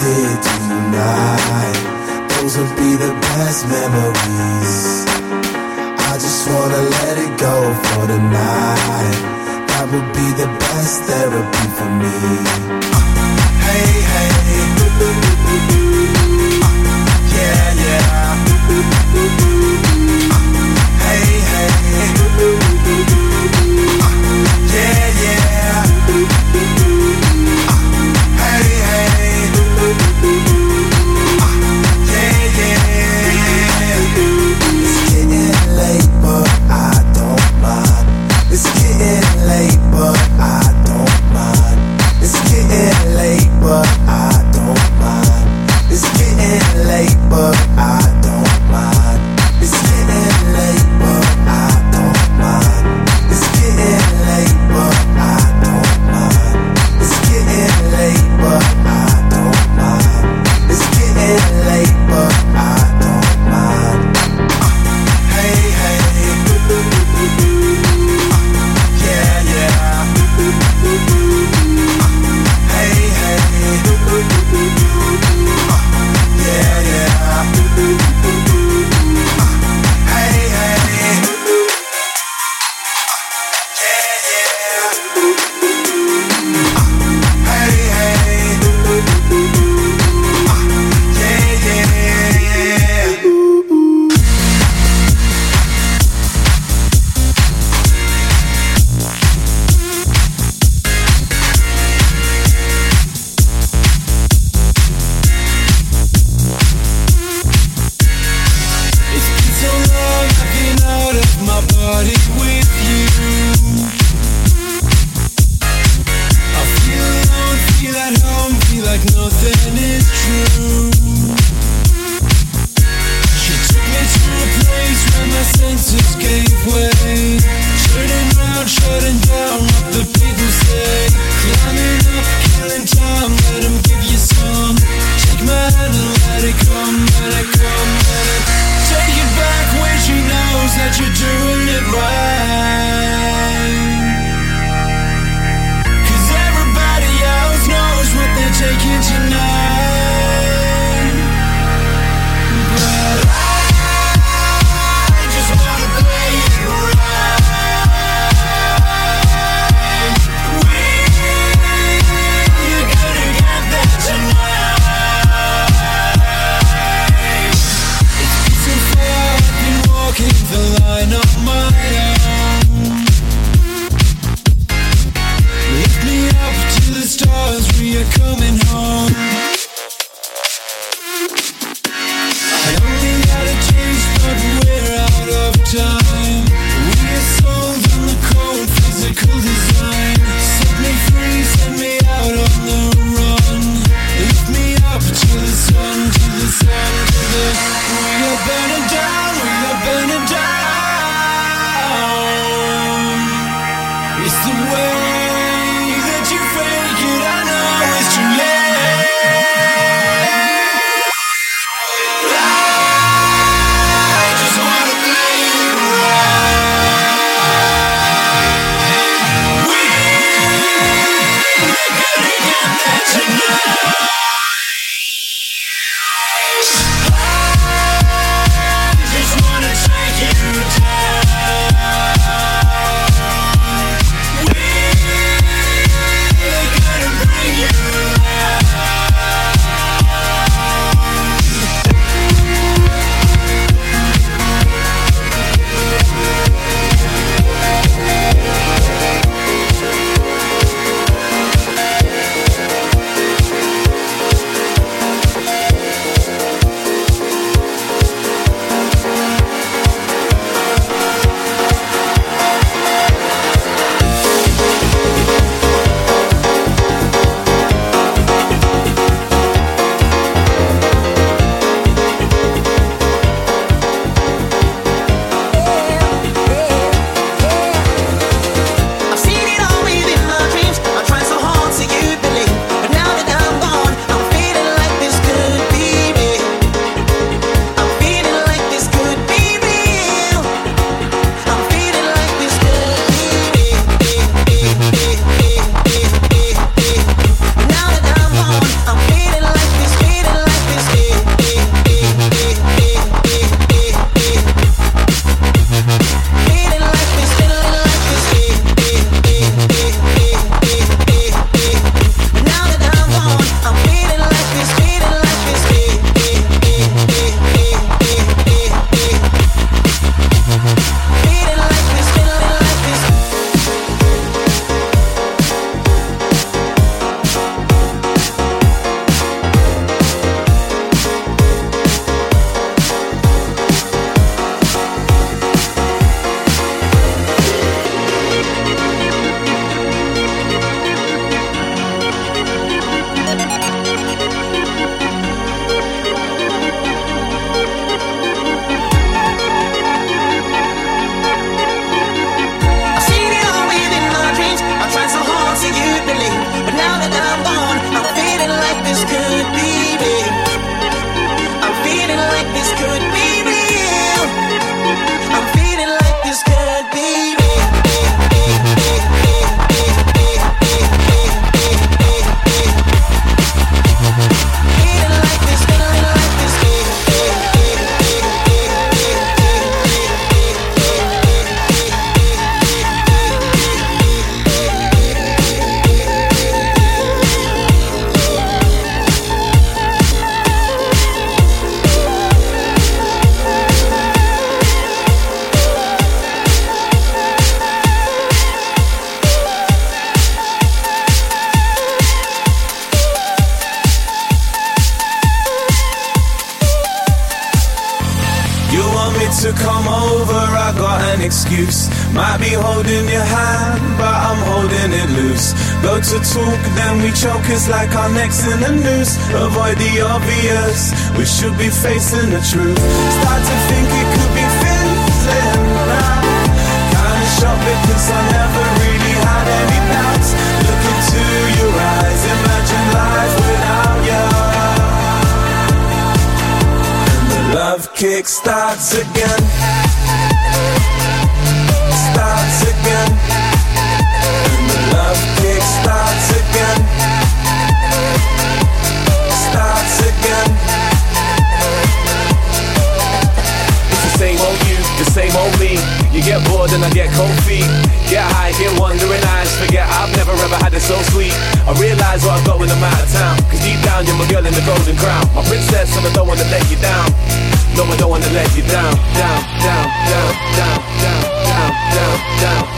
did tonight. Those will be the best memories. I just wanna let it go for the night. That would be the best therapy for me. Hey, hey. Kick starts again. Starts again. And the love kick starts again. Starts again. It's the same old you, the same old me. You get bored and I get cold feet. Get high, get wandering eyes. Forget I've never ever had it so sweet. I realize what I've got when I'm out of town. Cause deep down you're my girl in the golden crown. My princess and I don't wanna let you down. No, I don't wanna let you down, down, down, down, down, down, down, down, down,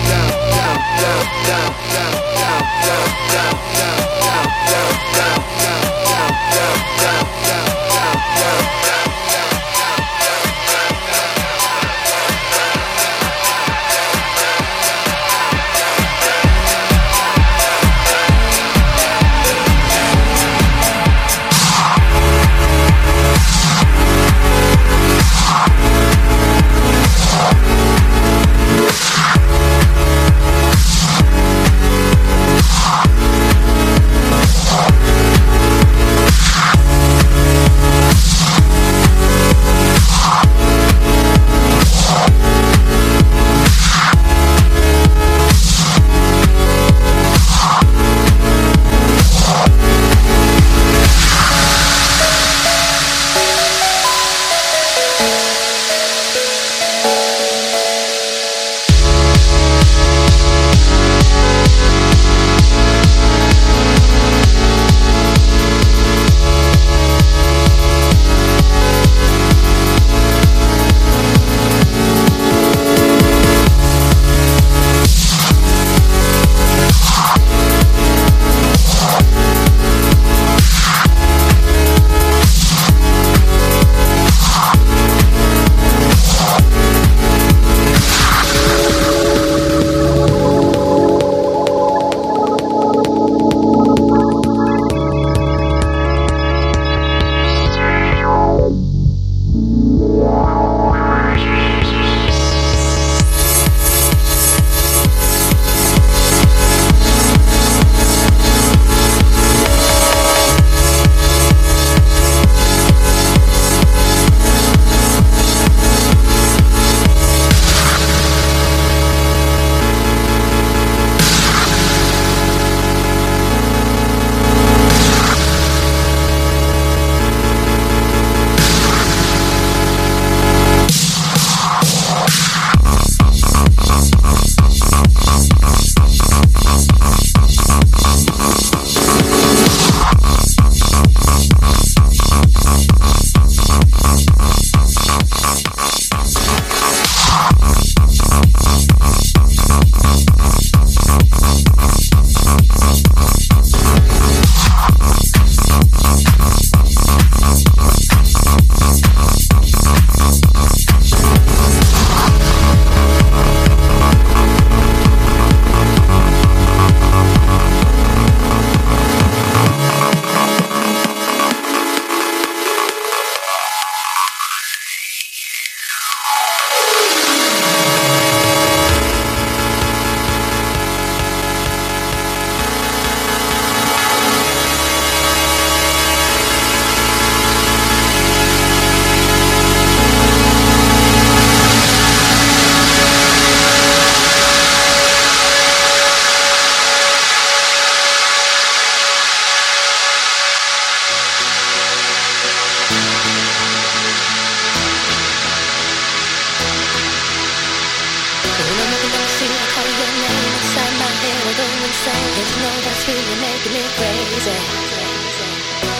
There's know that's really making me crazy.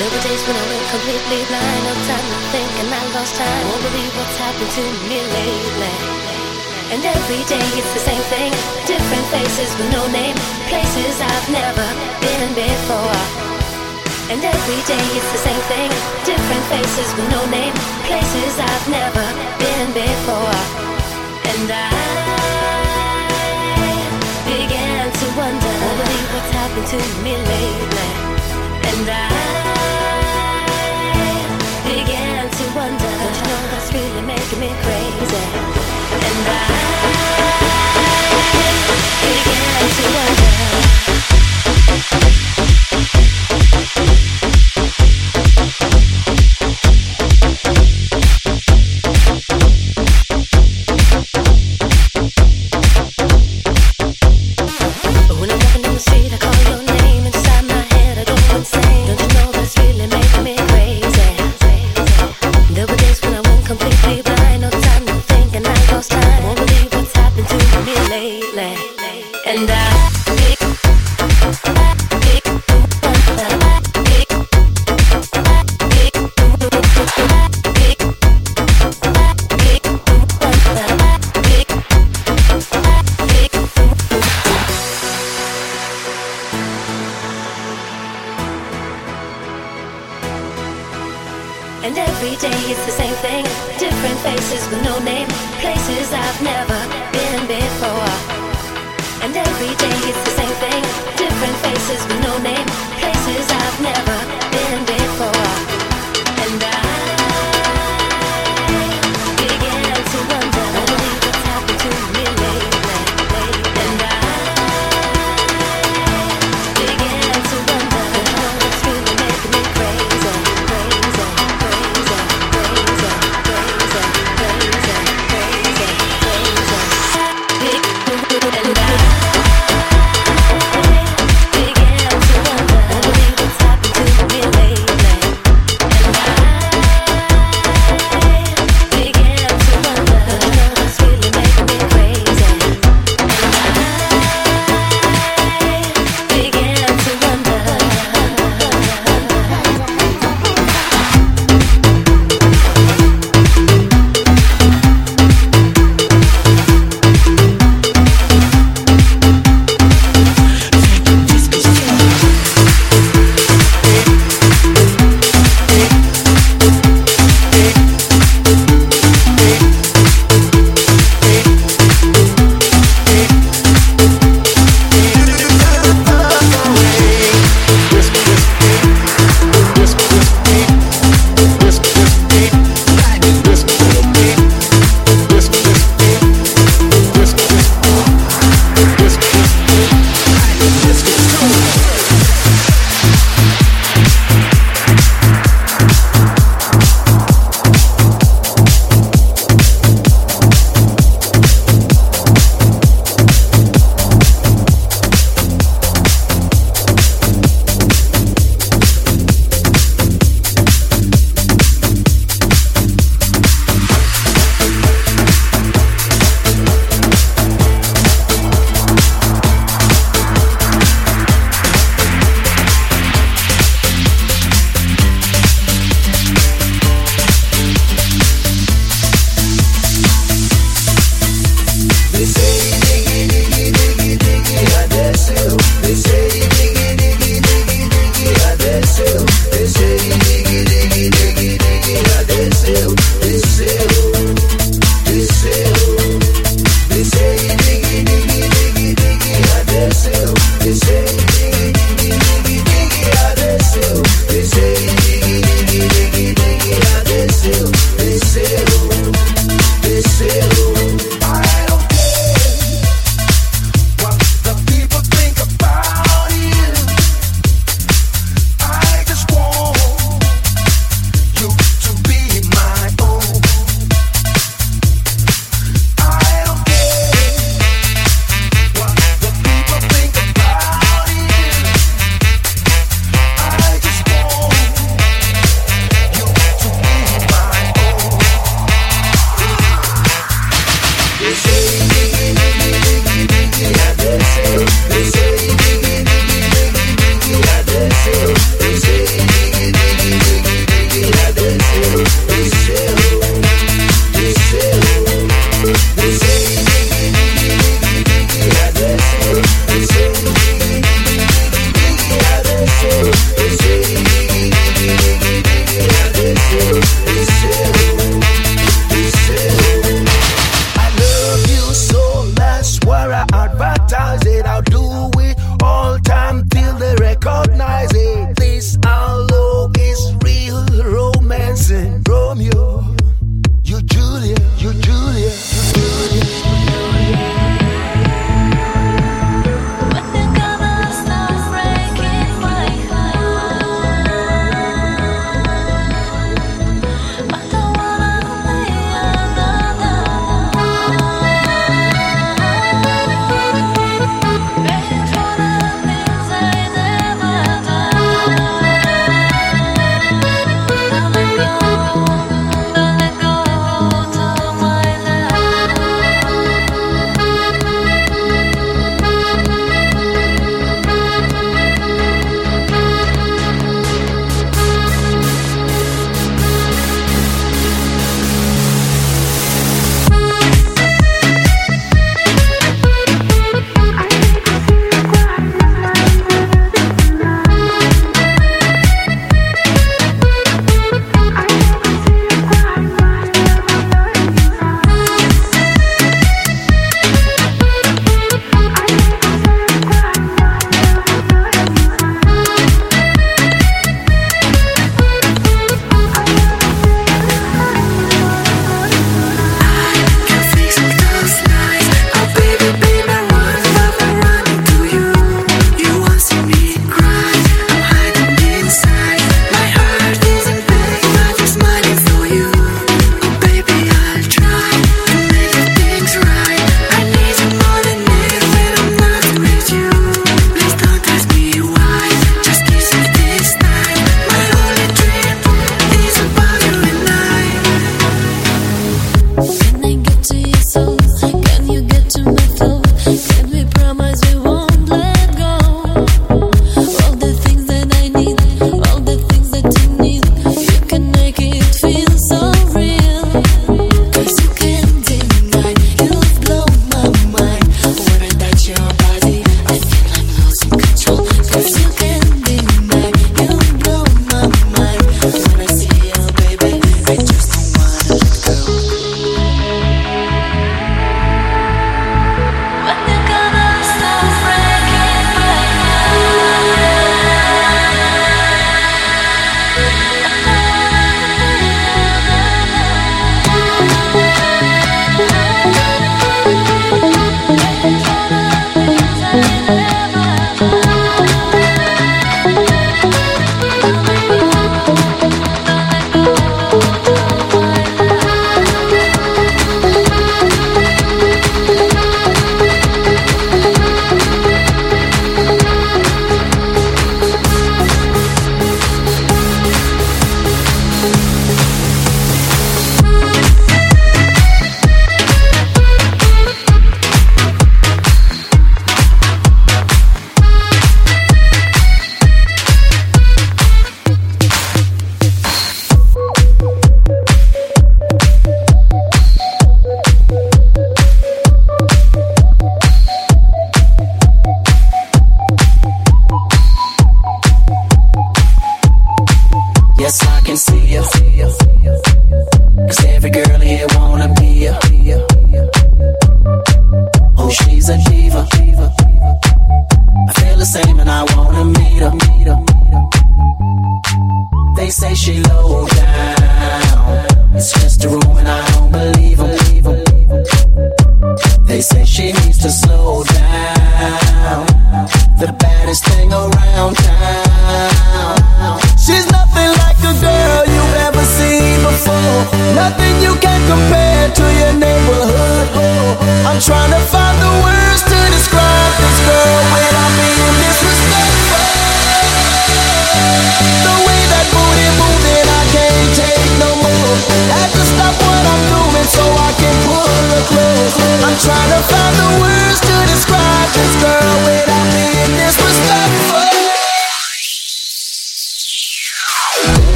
There were days when I went completely blind, no time to think, and I lost time. Won't believe what's happened to me lately. And every day it's the same thing, different faces with no name, places I've never been before. And every day it's the same thing, different faces with no name, places I've never been before. And I. what's happened to me lately. And I began to wonder, don't you know that's really making me crazy. And I. Every day it's the same thing. Different faces with no name. Places I've never been before. And every day it's the same thing. Different faces with no name. Places I've never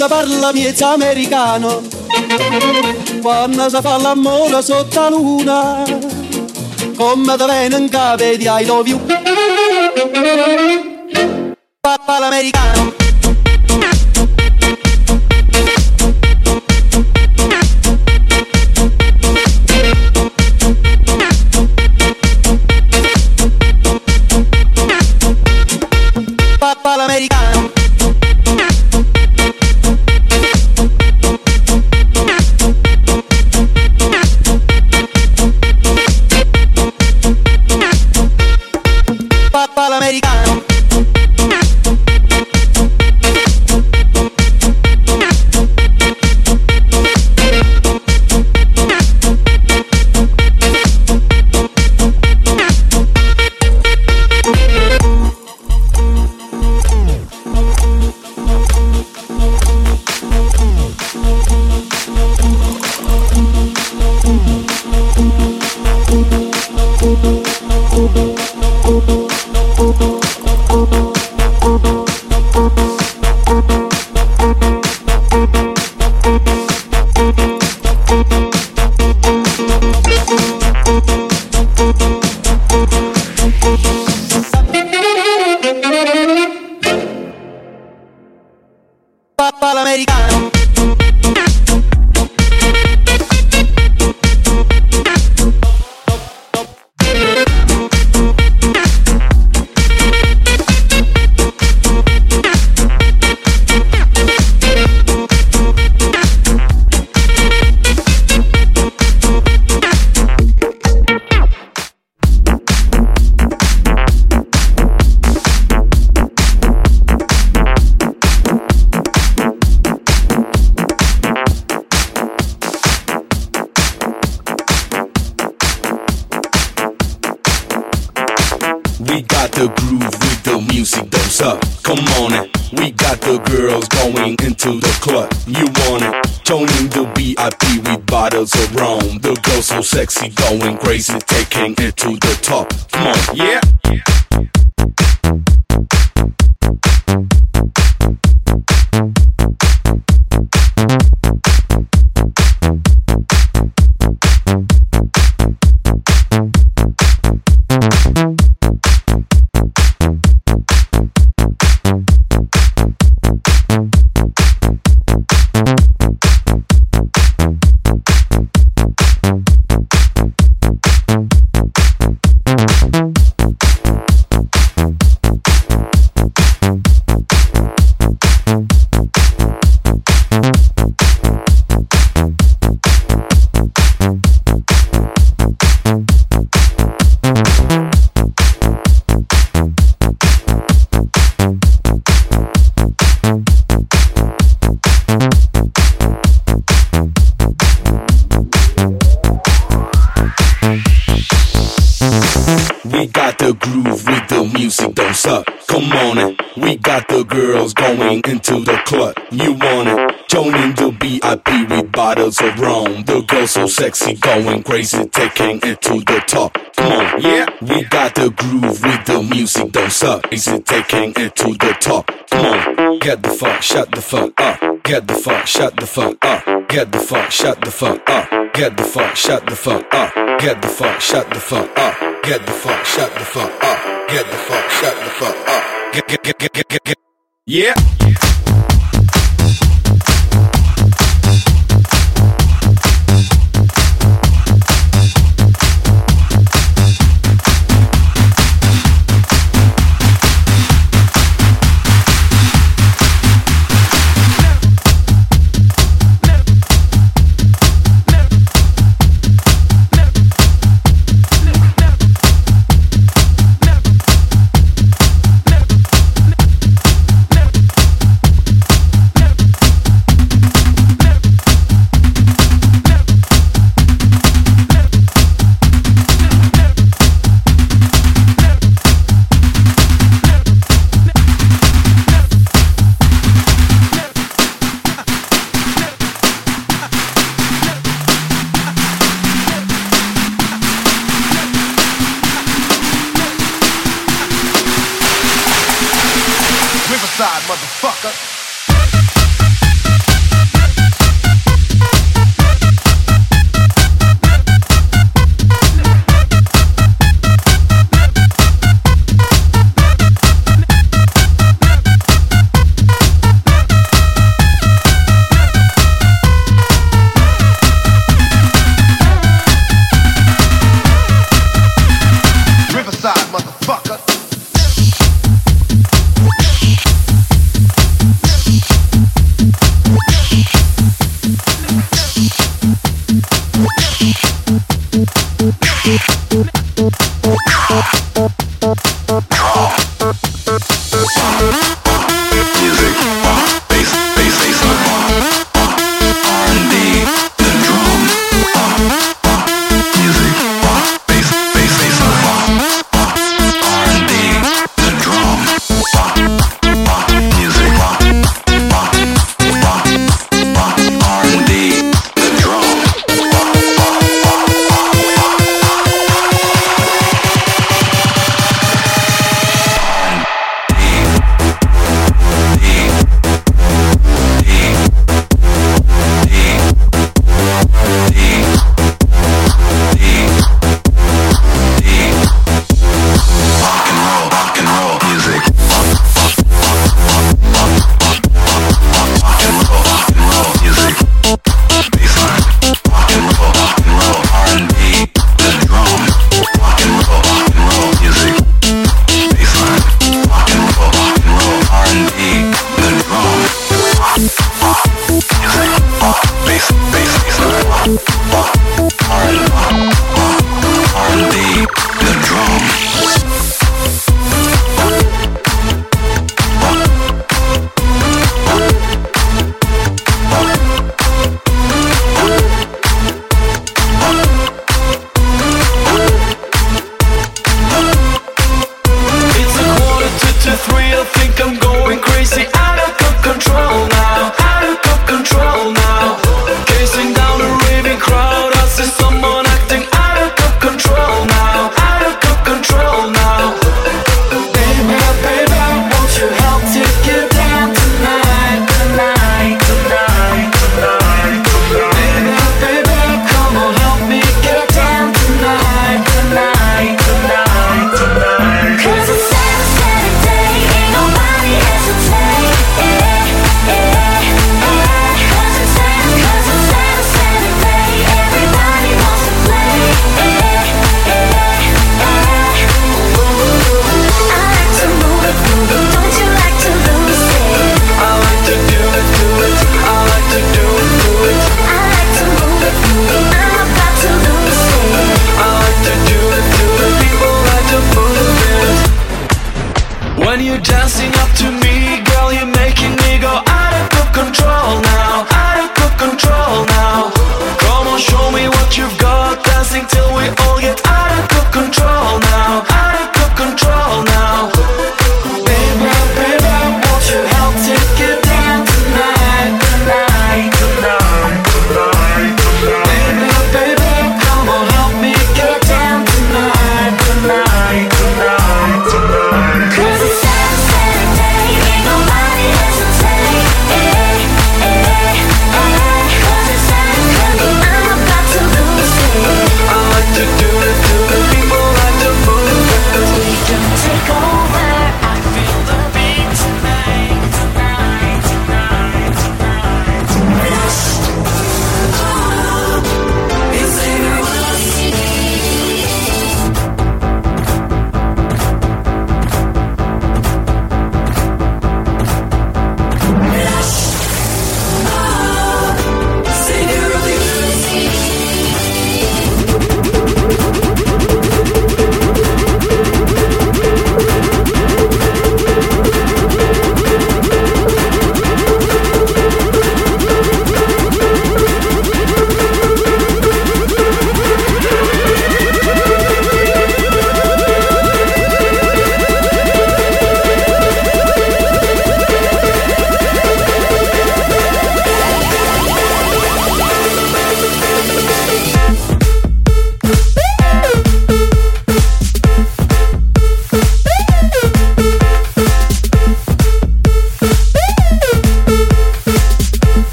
quando parla miez americano, quando si fa l'amore sotto la luna, come te viene in capo di I love. Into the club. You want it? Joining the VIP with bottles of rum. The girls so sexy, going crazy, taking it to the top. Come on, yeah. Girls going into the club. You want it? Joining the VIP with bottles of rum. The girls so sexy, going crazy, taking it to the top. Come on, yeah. We got the groove with the music, don't suck. Is it taking it to the top? Come on, get the fuck, shut the fuck up. Get the fuck, shut the fuck up. Get the fuck, shut the fuck up. Get the fuck, shut the fuck up. Get the fuck, shut the fuck up. Get the fuck, shut the fuck up. Get the fuck, shut the fuck up. Get, get, get, get, get, get. Yeah. か？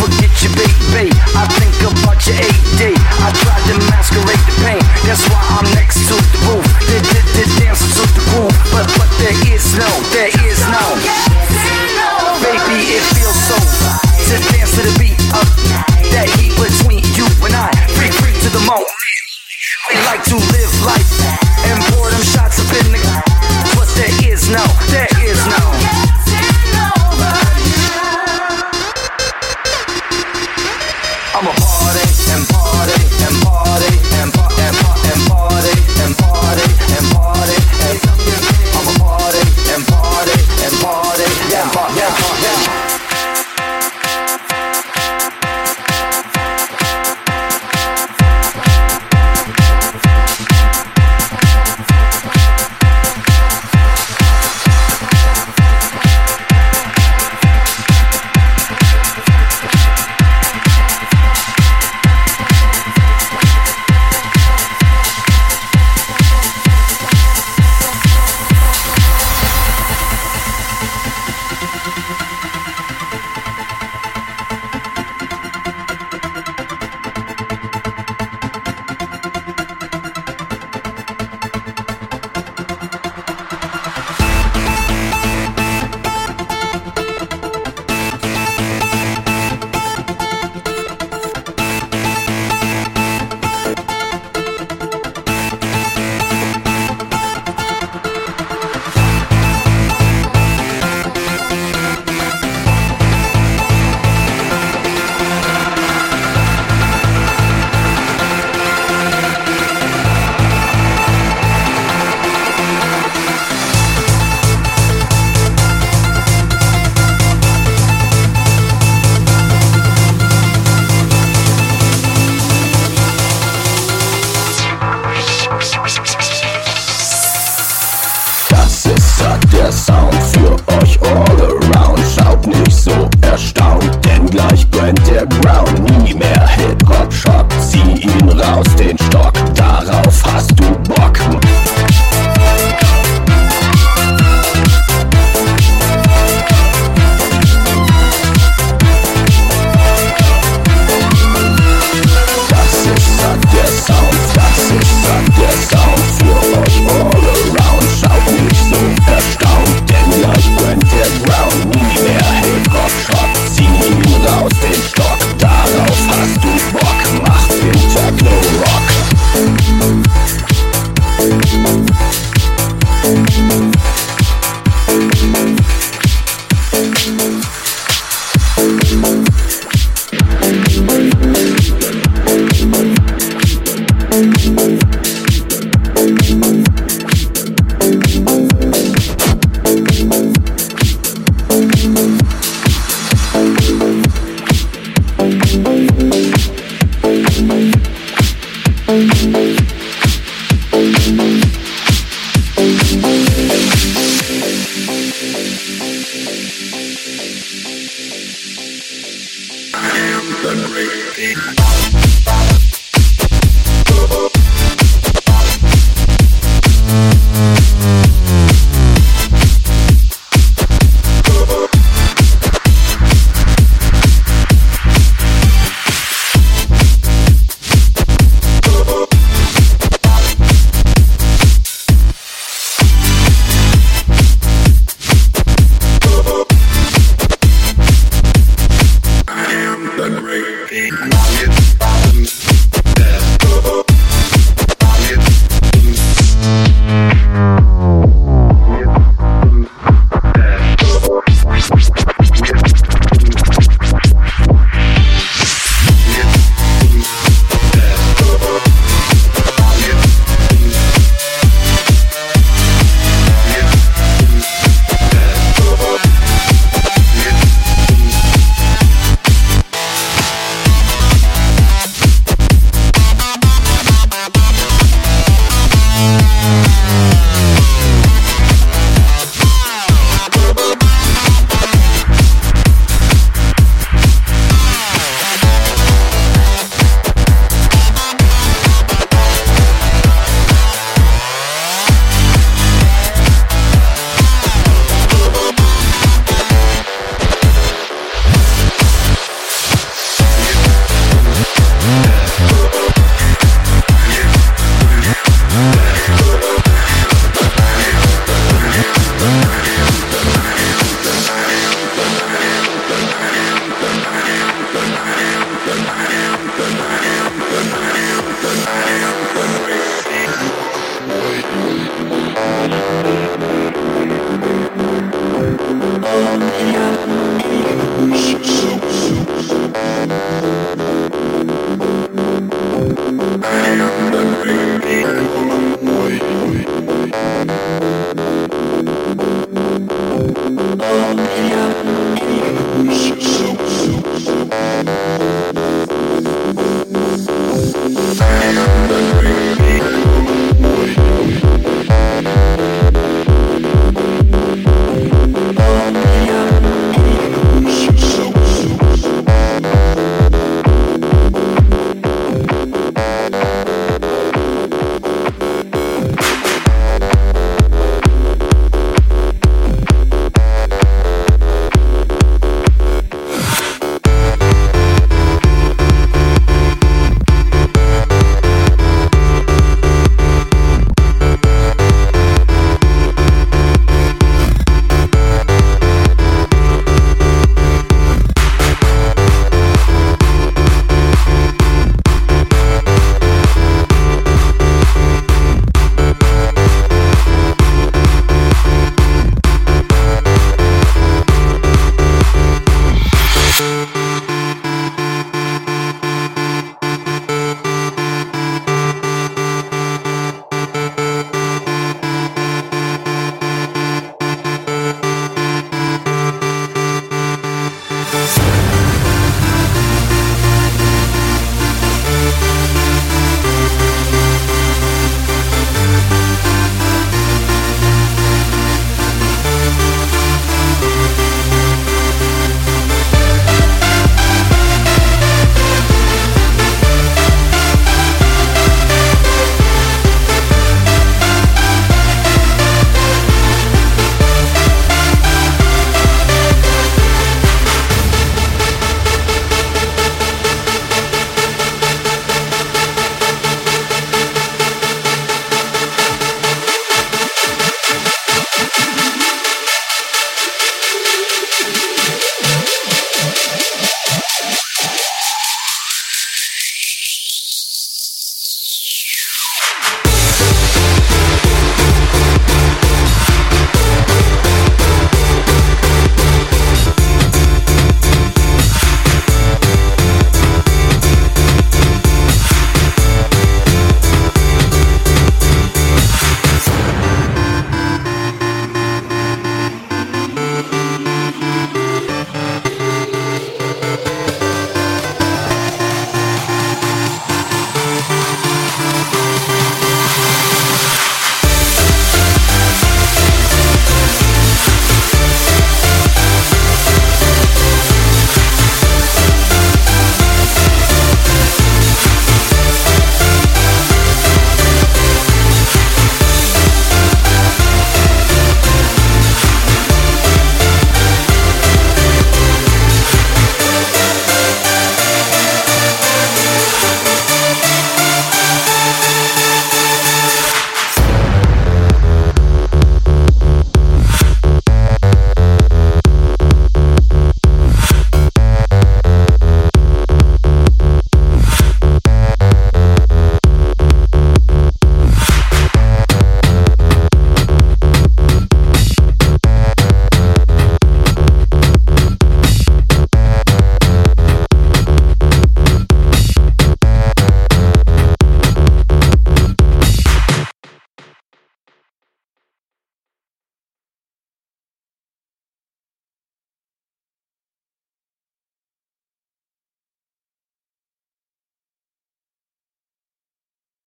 forget your baby. I think about your AD. I tried to masquerade the pain. That's why I'm next to the roof. They did the dance to the groove, but but there is no, there is no. Baby, it feels so to dance to the beat of that heat between you and I. Freak, freak to the moment. We like to live life and pour them shots up in the. But there is no, there is.